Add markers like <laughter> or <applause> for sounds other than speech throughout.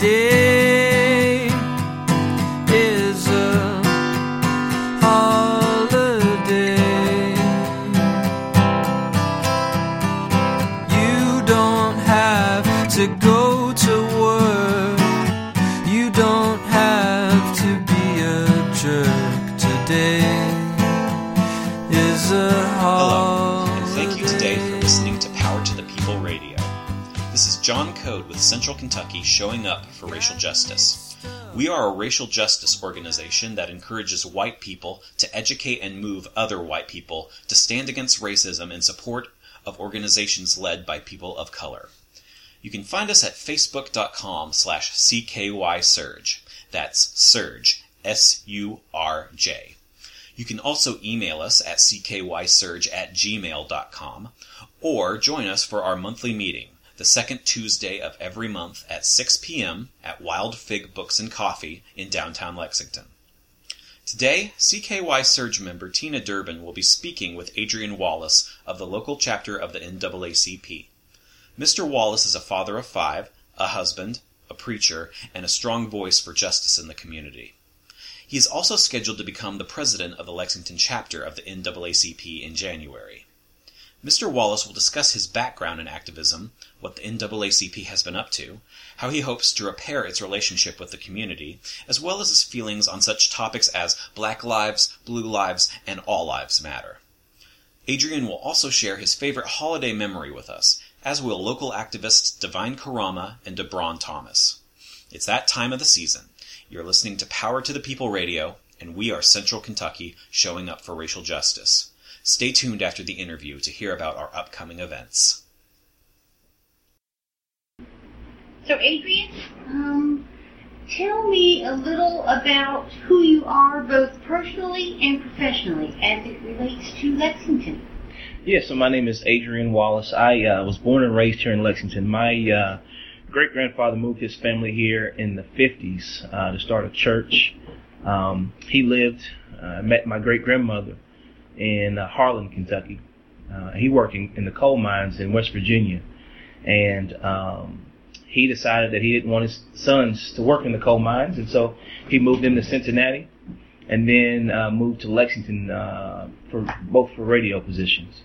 Today Central Kentucky showing up for racial justice. We are a racial justice organization that encourages white people to educate and move other white people to stand against racism in support of organizations led by people of color. You can find us at facebook.com slash ckyrsurge. That's surge, S-U-R-J. You can also email us at ckyrsurge at gmail.com or join us for our monthly meeting, the second Tuesday of every month at 6 p.m. at Wild Fig Books and Coffee in downtown Lexington. Today, CKY Surge member Tina Durbin will be speaking with Adrian Wallace of the local chapter of the NAACP. Mr. Wallace is a father of five, a husband, a preacher, and a strong voice for justice in the community. He is also scheduled to become the president of the Lexington chapter of the NAACP in January. Mr. Wallace will discuss his background in activism, what the NAACP has been up to, how he hopes to repair its relationship with the community, as well as his feelings on such topics as Black Lives, Blue Lives, and All Lives Matter. Adrian will also share his favorite holiday memory with us, as will local activists Devine Carama and DeBraun Thomas. It's that time of the season. You're listening to Power to the People Radio, and we are Central Kentucky showing up for racial justice. Stay tuned after the interview to hear about our upcoming events. So, Adrian, um, tell me a little about who you are, both personally and professionally, as it relates to Lexington. Yeah, so my name is Adrian Wallace. I uh, was born and raised here in Lexington. My uh, great grandfather moved his family here in the 50s uh, to start a church. Um, he lived, uh, met my great grandmother in uh, Harlan, Kentucky. Uh, he worked in, in the coal mines in West Virginia. And um, he decided that he didn't want his sons to work in the coal mines, and so he moved them to Cincinnati and then uh, moved to Lexington uh, for both for radio positions.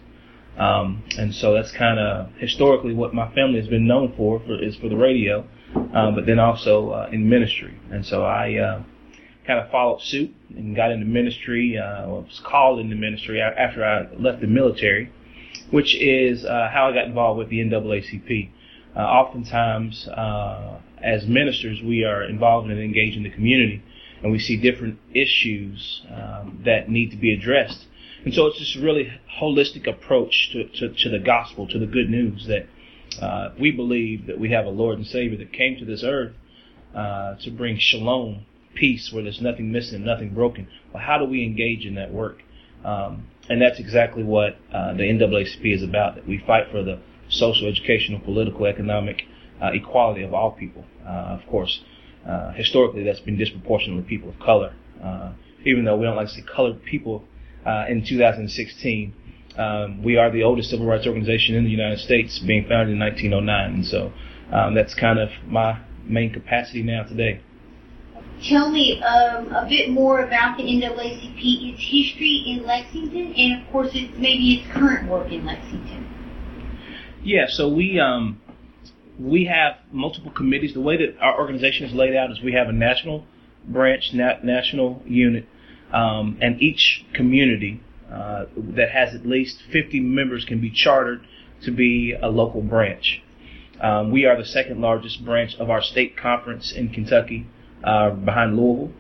Um, and so that's kind of historically what my family has been known for, for is for the radio, uh, but then also uh, in ministry. And so I uh, kind of followed suit and got into ministry. Uh, was called into ministry after I left the military, which is uh, how I got involved with the NAACP. Uh, oftentimes, uh, as ministers, we are involved and engaged in the community, and we see different issues um, that need to be addressed. And so it's just a really holistic approach to, to, to the gospel, to the good news that uh, we believe that we have a Lord and Savior that came to this earth uh, to bring shalom, peace, where there's nothing missing, nothing broken. Well, how do we engage in that work? Um, and that's exactly what uh, the NAACP is about. That we fight for the social, educational, political, economic uh, equality of all people. Uh, of course, uh, historically that's been disproportionately people of color. Uh, even though we don't like to say colored people uh, in 2016, um, we are the oldest civil rights organization in the United States, being founded in 1909, and so um, that's kind of my main capacity now today. Tell me um, a bit more about the NAACP, its history in Lexington, and of course, its maybe its current work in Lexington. Yeah, so we um, we have multiple committees. The way that our organization is laid out is we have a national branch, na- national unit, um, and each community uh, that has at least 50 members can be chartered to be a local branch. Um, we are the second largest branch of our state conference in Kentucky, uh, behind Louisville,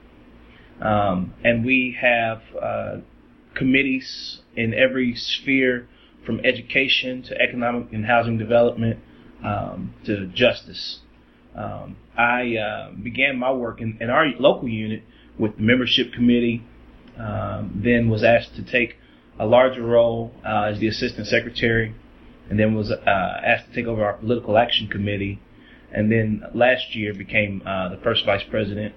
um, and we have uh, committees in every sphere from education to economic and housing development um, to justice. Um, I uh, began my work in, in, our local unit with the membership committee, um, then was asked to take a larger role uh, as the assistant secretary, and then was uh, asked to take over our political action committee, and then last year became uh, the first vice president.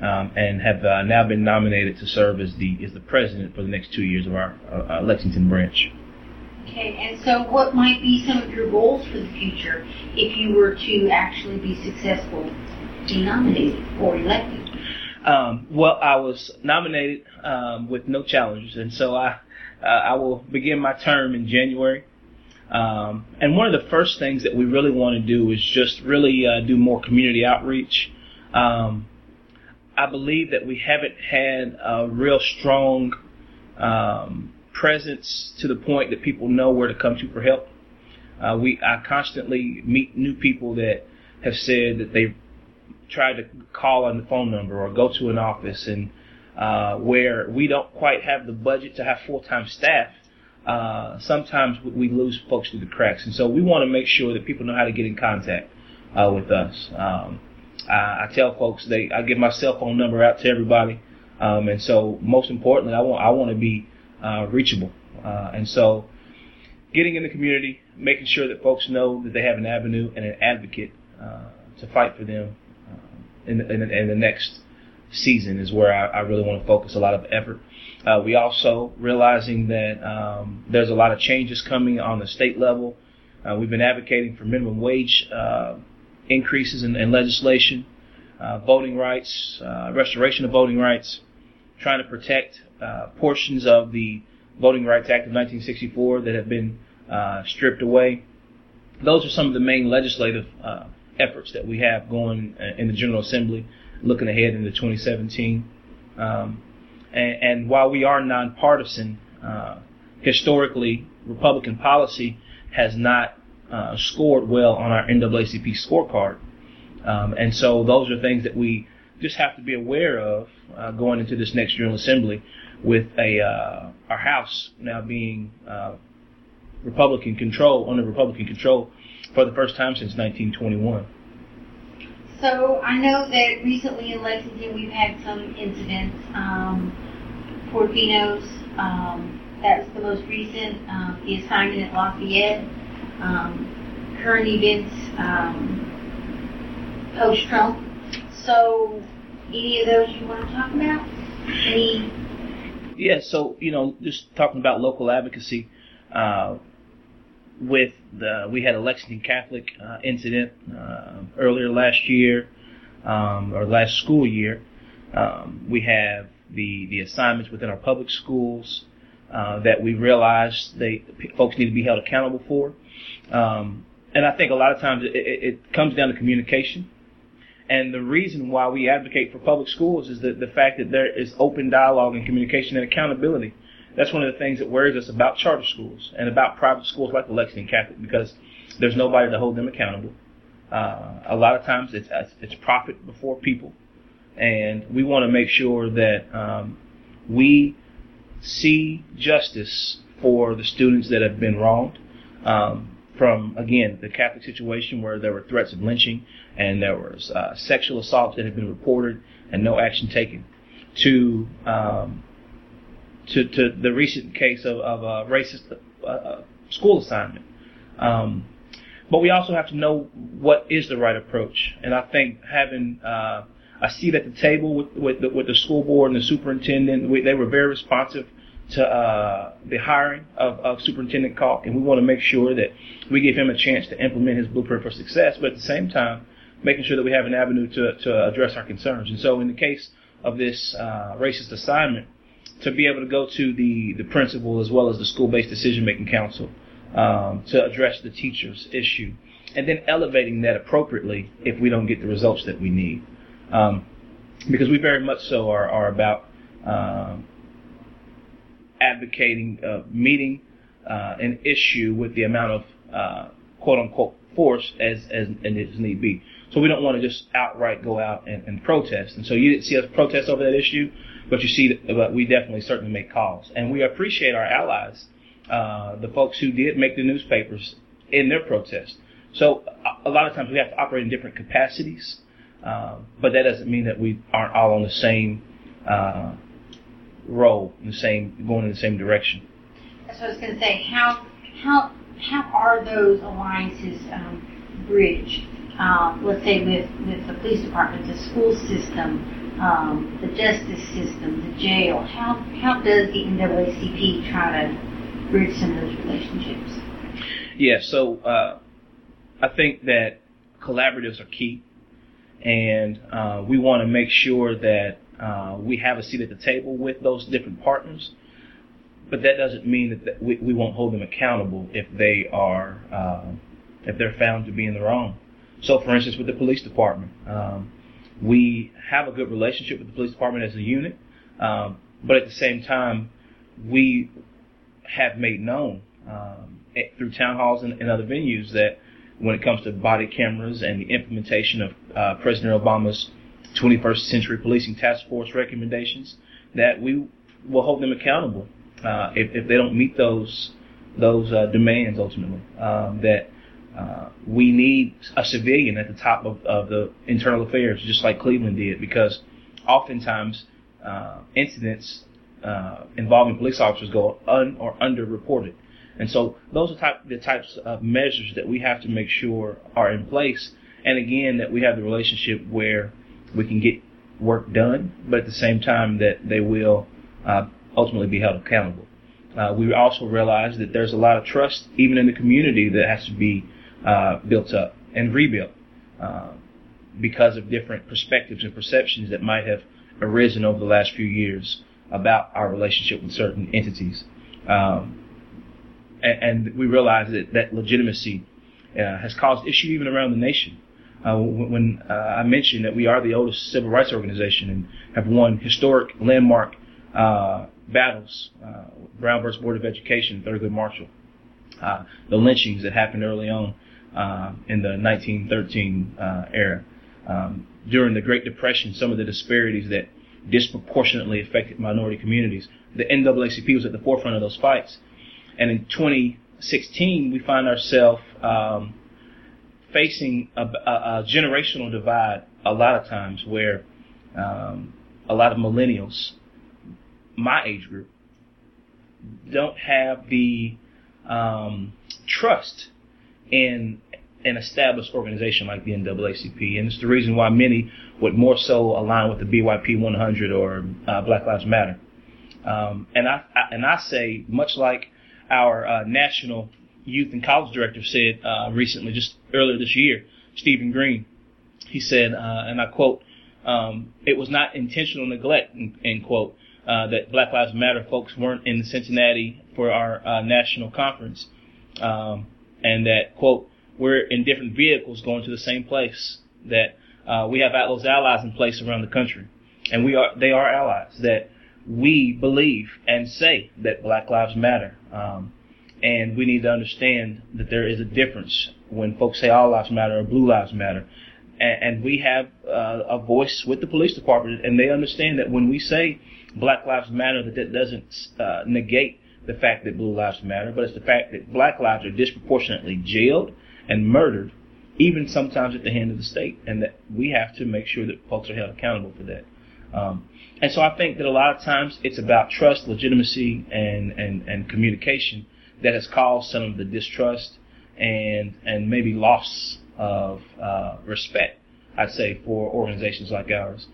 Um, and have uh, now been nominated to serve as the as the president for the next two years of our uh, Lexington branch. Okay, and so what might be some of your goals for the future if you were to actually be successful? be nominated or elected? Um, well, I was nominated um, with no challenges, and so I uh, I will begin my term in January. Um, and one of the first things that we really want to do is just really uh, do more community outreach. Um, I believe that we haven't had a real strong um, presence to the point that people know where to come to for help. Uh, we I constantly meet new people that have said that they tried to call on the phone number or go to an office and uh, where we don't quite have the budget to have full-time staff. Uh, sometimes we lose folks through the cracks, and so we want to make sure that people know how to get in contact uh, with us. Um, I, I tell folks they I give my cell phone number out to everybody, um, and so most importantly, I want I want to be uh, reachable, uh, and so getting in the community, making sure that folks know that they have an avenue and an advocate uh, to fight for them uh, in, in, in, the next season is where I, I, really want to focus a lot of effort. Uh, we also realizing that um, there's a lot of changes coming on the state level. Uh, we've been advocating for minimum wage uh, increases in, in legislation, uh, voting rights, restoration of voting rights, trying to protect portions of the Voting Rights Act of 1964 that have been uh, stripped away. Those are some of the main legislative uh, efforts that we have going uh, in the General Assembly, looking ahead into 2017. Um, and, and, while we are nonpartisan, uh, historically, Republican policy has not uh, scored well on our NAACP scorecard. Um, and so those are things that we just have to be aware of uh, going into this next General Assembly with a uh, our House now being uh, Republican control under Republican control for the first time since 1921. So I know that recently in Lexington we've had some incidents. Um, Portofino's, um, the most recent. Uh, the assignment at Lafayette. Um, current events um, post Trump. So any of those you want to talk about? Any yeah, so you know, just talking about local advocacy. Uh, with the, we had a Lexington Catholic uh, incident uh, earlier last year, um, or last school year. Um, we have the the assignments within our public schools uh, that we realize they folks need to be held accountable for. Um, and I think a lot of times it, it comes down to communication. And the reason why we advocate for public schools is that the fact that there is open dialogue and communication and accountability. That's one of the things that worries us about charter schools and about private schools like the Lexington Catholic because there's nobody to hold them accountable. Uh, a lot of times it's it's profit before people, and we want to make sure that um, we see justice for the students that have been wronged. Um, from again the Catholic situation where there were threats of lynching and there was uh, sexual assaults that had been reported and no action taken, to um, to, to the recent case of, of a racist uh, uh, school assignment. Um, but we also have to know what is the right approach, and I think having uh, a seat at the table with with the, with the school board and the superintendent, we, they were very responsive to uh, the hiring of, of Superintendent Caulk, and we want to make sure that we give him a chance to implement his blueprint for success, but at the same time, making sure that we have an avenue to, to address our concerns. And so, in the case of this uh, racist assignment, to be able to go to the, the principal as well as the school-based decision-making council um, to address the teacher's issue, and then elevating that appropriately if we don't get the results that we need. Um, because we very much so are, are about uh, advocating uh, meeting uh, an issue with the amount of uh, quote unquote force as as, as need be. So we don't want to just outright go out and, and, protest. And so you didn't see us protest over that issue, but you see that but we definitely certainly make calls, and we appreciate our allies, uh, the folks who did make the newspapers in their protest. So a lot of times we have to operate in different capacities, uh, but that doesn't mean that we aren't all on the same uh, role in the same, going in the same direction. That's what I was going to say. How how how are those alliances um, bridged? Um, let's say with with the police department, the school system, um, the justice system, the jail. How how does the NAACP try to bridge some of those relationships? Yeah. So uh, I think that collaboratives are key and uh, we want to make sure that uh, we have a seat at the table with those different partners. But that doesn't mean that, we, we won't hold them accountable if they are uh, if they're found to be in the wrong. So, for instance, with the police department, um, we have a good relationship with the police department as a unit, um, but at the same time, we have made known um, through town halls and, and, other venues that when it comes to body cameras and the implementation of uh, President Obama's 21st Century Policing Task Force recommendations, that we will hold them accountable uh, if, if, they don't meet those those uh, demands ultimately. Um, that uh, we need a civilian at the top of, of, the internal affairs, just like Cleveland did, because oftentimes uh, incidents uh, involving police officers go un or underreported. And so those are type, the types of measures that we have to make sure are in place. And again, that we have the relationship where we can get work done, but at the same time that they will uh, ultimately be held accountable. Uh, we also realize that there's a lot of trust, even in the community, that has to be uh, built up and rebuilt uh, because of different perspectives and perceptions that might have arisen over the last few years about our relationship with certain entities. Um, and, and, we realize that that legitimacy uh, has caused issue even around the nation. Uh, when uh, I mentioned that we are the oldest civil rights organization and have won historic landmark uh, battles, Brown versus Board of Education, Thurgood Marshall, the lynchings that happened early on, uh, in the 1913 uh, era. Um, during the Great Depression, some of the disparities that disproportionately affected minority communities, the NAACP was at the forefront of those fights. And in 2016, we find ourselves um, facing a, a, a, generational divide a lot of times where um, a lot of millennials, my age group, don't have the um, trust in an established organization like the NAACP, and it's the reason why many would more so align with the BYP 100 or uh, Black Lives Matter. Um, and I, I, and I say much like our uh, national youth and college director said uh, recently, just earlier this year, Stephen Green. He said, uh, and I quote, um, "It was not intentional neglect," end quote, uh, that Black Lives Matter folks weren't in Cincinnati for our uh, national conference. Um, and that quote we're in different vehicles going to the same place. That uh, we have those allies in place around the country, and we are they are allies that we believe and say that Black Lives Matter. Um, and we need to understand that there is a difference when folks say all lives matter or blue lives matter. And, and we have uh, a voice with the police department, and they understand that when we say Black Lives Matter, that that doesn't uh, negate the fact that blue lives matter, but it's the fact that black lives are disproportionately jailed and murdered, even sometimes at the hand of the state, and that we have to make sure that folks are held accountable for that. Um, and so I think that a lot of times it's about trust, legitimacy, and, and, and communication that has caused some of the distrust and and maybe loss of uh, respect, I'd say, for organizations like ours.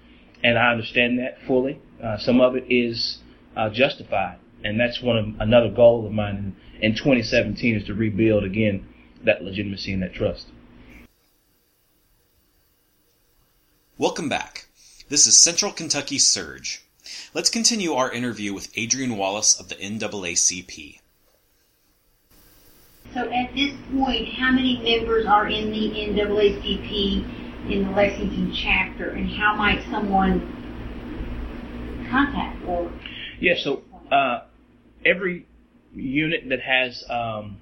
And I understand that fully. Uh, some of it is uh, justified and that's one of another goal of mine in, in 2017 is to rebuild again that legitimacy and that trust. Welcome back. This is Central Kentucky Surge. Let's continue our interview with Adrian Wallace of the NAACP. So at this point, how many members are in the NAACP in the Lexington chapter, and how might someone contact or? Yeah, so uh, every unit that has um,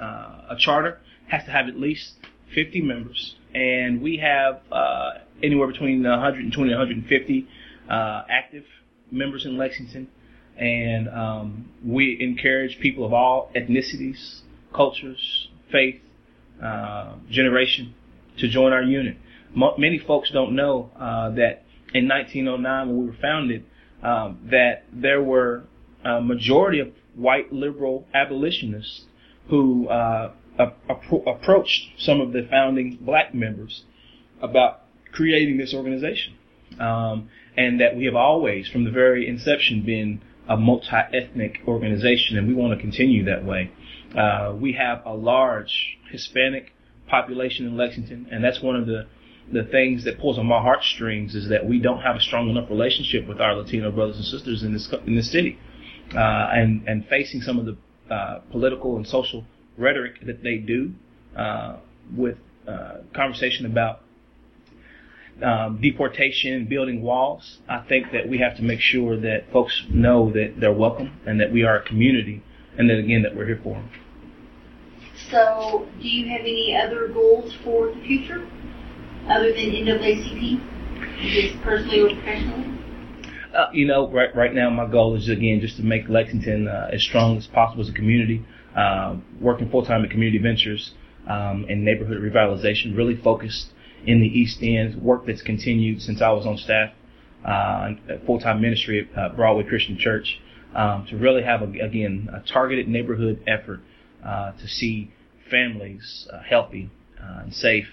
uh, a charter has to have at least 50 members, and we have uh, anywhere between 120 and 150 uh, active members in Lexington. And um, we encourage people of all ethnicities, cultures, faith, uh, generation to join our unit. many folks don't know uh, that in 1909, when we were founded, um, that there were a majority of white liberal abolitionists who uh, appro- approached some of the founding black members about creating this organization. Um, and that we have always, from the very inception, been a multi-ethnic organization, and we want to continue that way. Uh, we have a large Hispanic population in Lexington, and that's one of the the things that pulls on my heartstrings is that we don't have a strong enough relationship with our Latino brothers and sisters in this in this city, uh, and and facing some of the uh, political and social rhetoric that they do uh, with uh, conversation about um, deportation, building walls. I think that we have to make sure that folks know that they're welcome and that we are a community, and that again that we're here for them. So, do you have any other goals for the future other than NAACP, just personally or professionally? Uh, you know, right right now my goal is again just to make Lexington uh, as strong as possible as a community. Uh, working full time at Community Ventures um, and neighborhood revitalization, really focused in the East End. Work that's continued since I was on staff, uh, full time ministry at uh, Broadway Christian Church, um, to really have a, again a targeted neighborhood effort uh, to see families uh, healthy and safe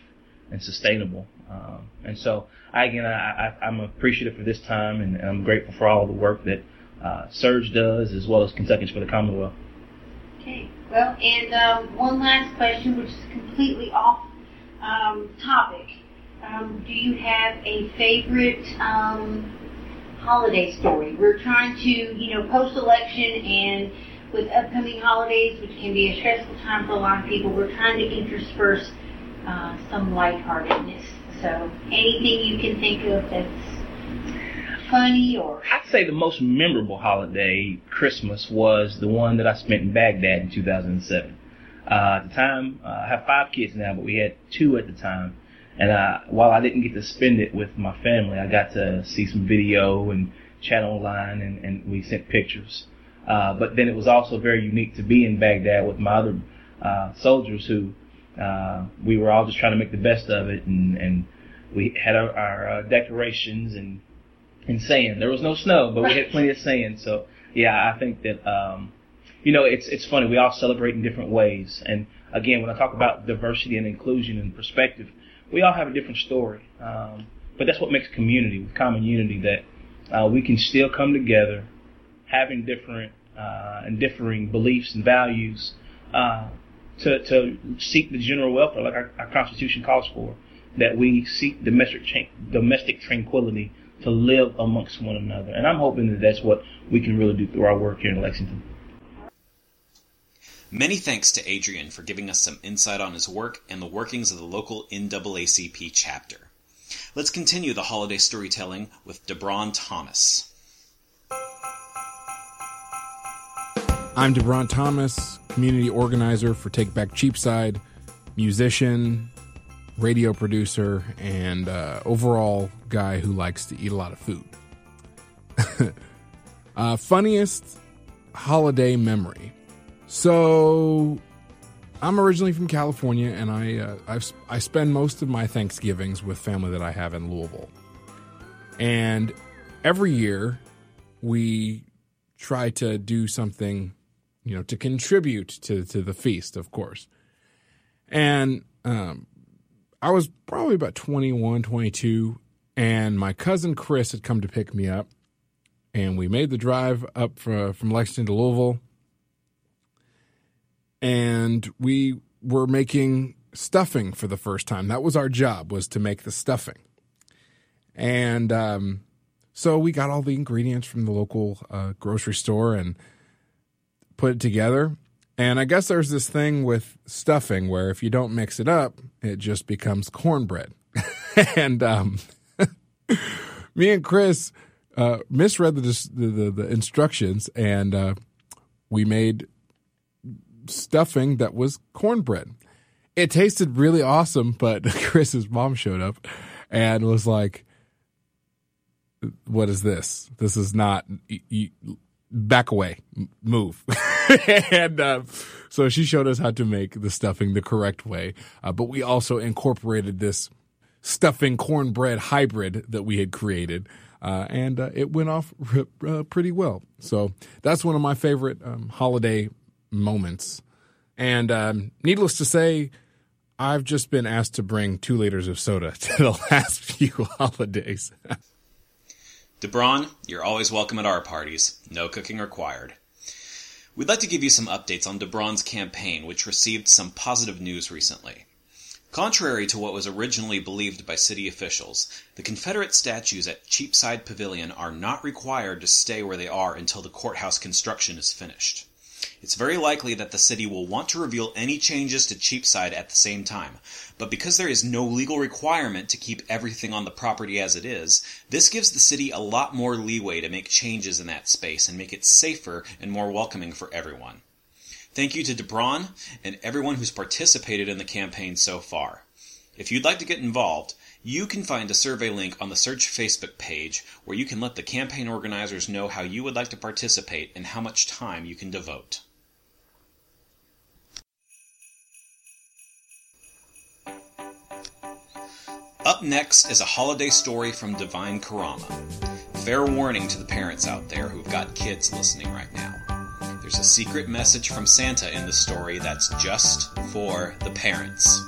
and sustainable. Um, and so, I, again, I, am appreciative for this time, and, and, I'm grateful for all the work that uh, Surge does, as well as Kentuckians for the Commonwealth. Okay. Well, and um, one last question, which is completely off um, topic. Um, do you have a favorite um, holiday story? We're trying to, you know, post-election and with upcoming holidays, which can be a stressful time for a lot of people, we're trying to intersperse uh, some lightheartedness. So anything you can think of that's funny or I'd say the most memorable holiday, Christmas, was the one that I spent in Baghdad in 2007. Uh, at the time, uh, I have five kids now, but we had two at the time. And uh, while I didn't get to spend it with my family, I got to see some video and chat online, and, and we sent pictures. Uh, but then it was also very unique to be in Baghdad with my other uh, soldiers who uh, we were all just trying to make the best of it, and, and we had our, our uh, decorations and and sand. There was no snow, but we had plenty of sand. So yeah, I think that um, you know it's it's funny. We all celebrate in different ways, and again, when I talk about diversity and inclusion and perspective, we all have a different story. Um, but that's what makes community, common unity, that uh, we can still come together, having different uh, and differing beliefs and values, uh, to, to seek the general welfare, like our, our Constitution calls for, that we seek domestic domestic tranquility to live amongst one another. And I'm hoping that that's what we can really do through our work here in Lexington. Many thanks to Adrian for giving us some insight on his work and the workings of the local NAACP chapter. Let's continue the holiday storytelling with DeBraun Thomas. I'm DeBraun Thomas, community organizer for Take Back Cheapside, musician, radio producer, and uh, overall guy who likes to eat a lot of food. <laughs> uh, funniest holiday memory. So, I'm originally from California, and I uh, I've, I spend most of my Thanksgivings with family that I have in Louisville. And every year, we try to do something you know, to contribute to to the feast, of course. And um, I was probably about 21, 22, and my cousin Chris had come to pick me up, and we made the drive up from Lexington to Louisville, and we were making stuffing for the first time. That was our job was to make the stuffing, and um, so we got all the ingredients from the local uh, grocery store and put it together. And I guess there's this thing with stuffing where if you don't mix it up, it just becomes cornbread. <laughs> and um, <laughs> me and Chris uh, misread the, the, the instructions, and uh, we made stuffing that was cornbread. It tasted really awesome, but <laughs> Chris's mom showed up and was like, "What is this? This is not." You, back away, move. <laughs> and uh, so she showed us how to make the stuffing the correct way. Uh, but we also incorporated this stuffing cornbread hybrid that we had created. Uh, and uh, it went off uh, pretty well. So that's one of my favorite um, holiday moments. And um, needless to say, I've just been asked to bring two liters of soda <laughs> to the last few <laughs> holidays. DeBraun, you're always welcome at our parties. No cooking required. We'd like to give you some updates on DeBraun's campaign, which received some positive news recently. Contrary to what was originally believed by city officials, the Confederate statues at Cheapside Pavilion are not required to stay where they are until the courthouse construction is finished. It's very likely that the city will want to reveal any changes to Cheapside at the same time, but because there is no legal requirement to keep everything on the property as it is, this gives the city a lot more leeway to make changes in that space and make it safer and more welcoming for everyone. Thank you to DeBraun and everyone who's participated in the campaign so far. If you'd like to get involved, you can find a survey link on the Surge Facebook page where you can let the campaign organizers know how you would like to participate and how much time you can devote. Up next is a holiday story from Devine Carama. Fair warning to the parents out there who've got kids listening right now. There's a secret message from Santa in the story that's just for the parents.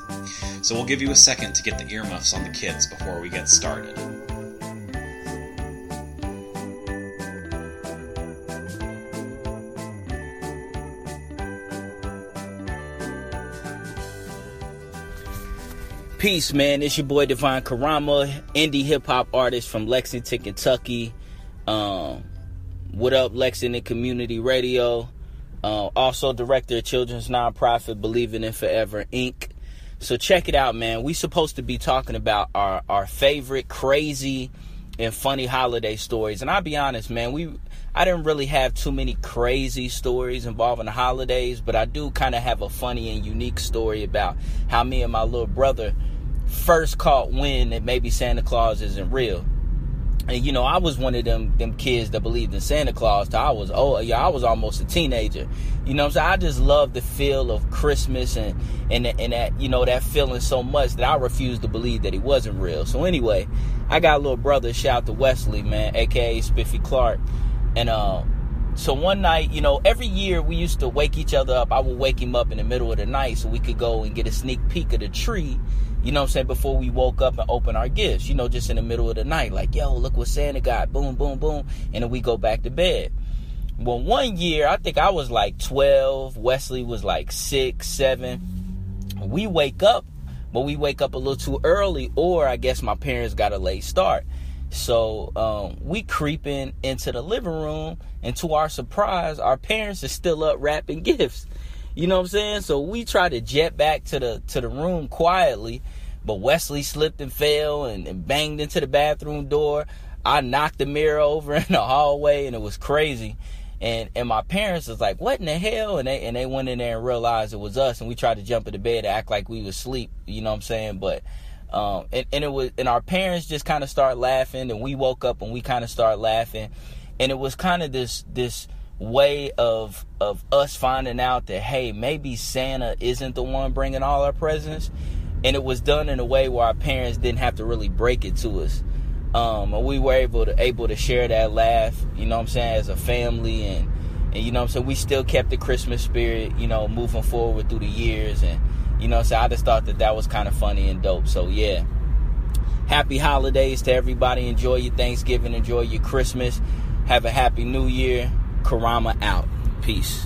So we'll give you a second to get the earmuffs on the kids before we get started. Peace, man. It's your boy Devine Carama, indie hip hop artist from Lexington, Kentucky. Um, what up, Lexington Community Radio? Uh, also, director of children's nonprofit Believing in Forever Inc. So check it out, man. We supposed to be talking about our our favorite crazy and funny holiday stories. And I'll be honest, man, we I didn't really have too many crazy stories involving the holidays, but I do kind of have a funny and unique story about how me and my little brother first caught wind that maybe Santa Claus isn't real and you know, I was one of them them kids that believed in Santa Claus. Till I was oh yeah, I was almost a teenager. You know, so I said, I just love the feel of Christmas and and and that you know that feeling so much that I refused to believe that he wasn't real. So anyway, I got a little brother. Shout out to Wesley, man, aka Spiffy Clark, and uh, so one night, you know, every year we used to wake each other up. I would wake him up in the middle of the night so we could go and get a sneak peek of the tree you know I'm saying, before we woke up and open our gifts, you know, just in the middle of the night, like, yo, look what Santa got, boom, boom, boom, and then we go back to bed. Well, one year, I think I was like 12, Wesley was like six, seven. We wake up, but we wake up a little too early, or I guess my parents got a late start. So um, we creeping into the living room, and to our surprise, our parents are still up wrapping gifts. You know what I'm saying? So we try to jet back to the to the room quietly, but Wesley slipped and fell and, and banged into the bathroom door. I knocked the mirror over <laughs> in the hallway and it was crazy. And and my parents was like, "What in the hell?" And they and they went in there and realized it was us. And we tried to jump into bed, to act like we was asleep. You know what I'm saying? But um, and, and it was and our parents just kind of start laughing, and we woke up and we kind of start laughing, and it was kind of this this way of of us finding out that hey maybe santa isn't the one bringing all our presents. And it was done in a way where our parents didn't have to really break it to us. Um, and we were able to able to share that laugh you know what i'm saying as a family. And and you know what i'm saying we still kept the christmas spirit you know moving forward through the years. And you know so i just thought that that was kind of funny and dope so yeah happy holidays to everybody enjoy your thanksgiving enjoy your christmas have a happy new year Carama out. Peace.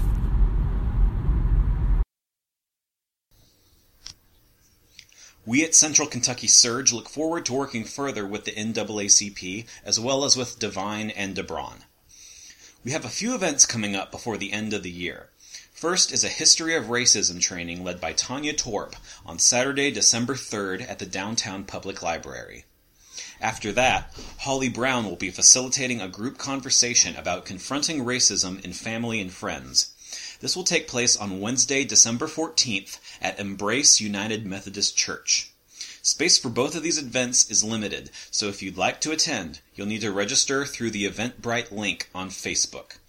We at Central Kentucky Surge look forward to working further with the NAACP as well as with Devine and DeBraun. We have a few events coming up before the end of the year. First is a History of Racism training led by Tanya Torp on Saturday, December 3rd at the Downtown Public Library. After that, Holly Brown will be facilitating a group conversation about confronting racism in family and friends. This will take place on Wednesday, December 14th at Embrace United Methodist Church. Space for both of these events is limited, so if you'd like to attend, you'll need to register through the Eventbrite link on Facebook.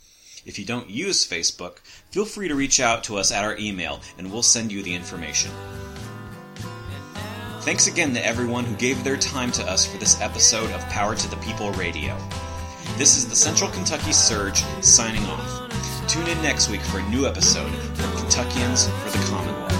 If you don't use Facebook, feel free to reach out to us at our email and we'll send you the information. Thanks again to everyone who gave their time to us for this episode of Power to the People Radio. This is the Central Kentucky Surge signing off. Tune in next week for a new episode from Kentuckians for the Commonwealth.